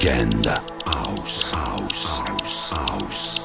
Weekend. House. House. House. House.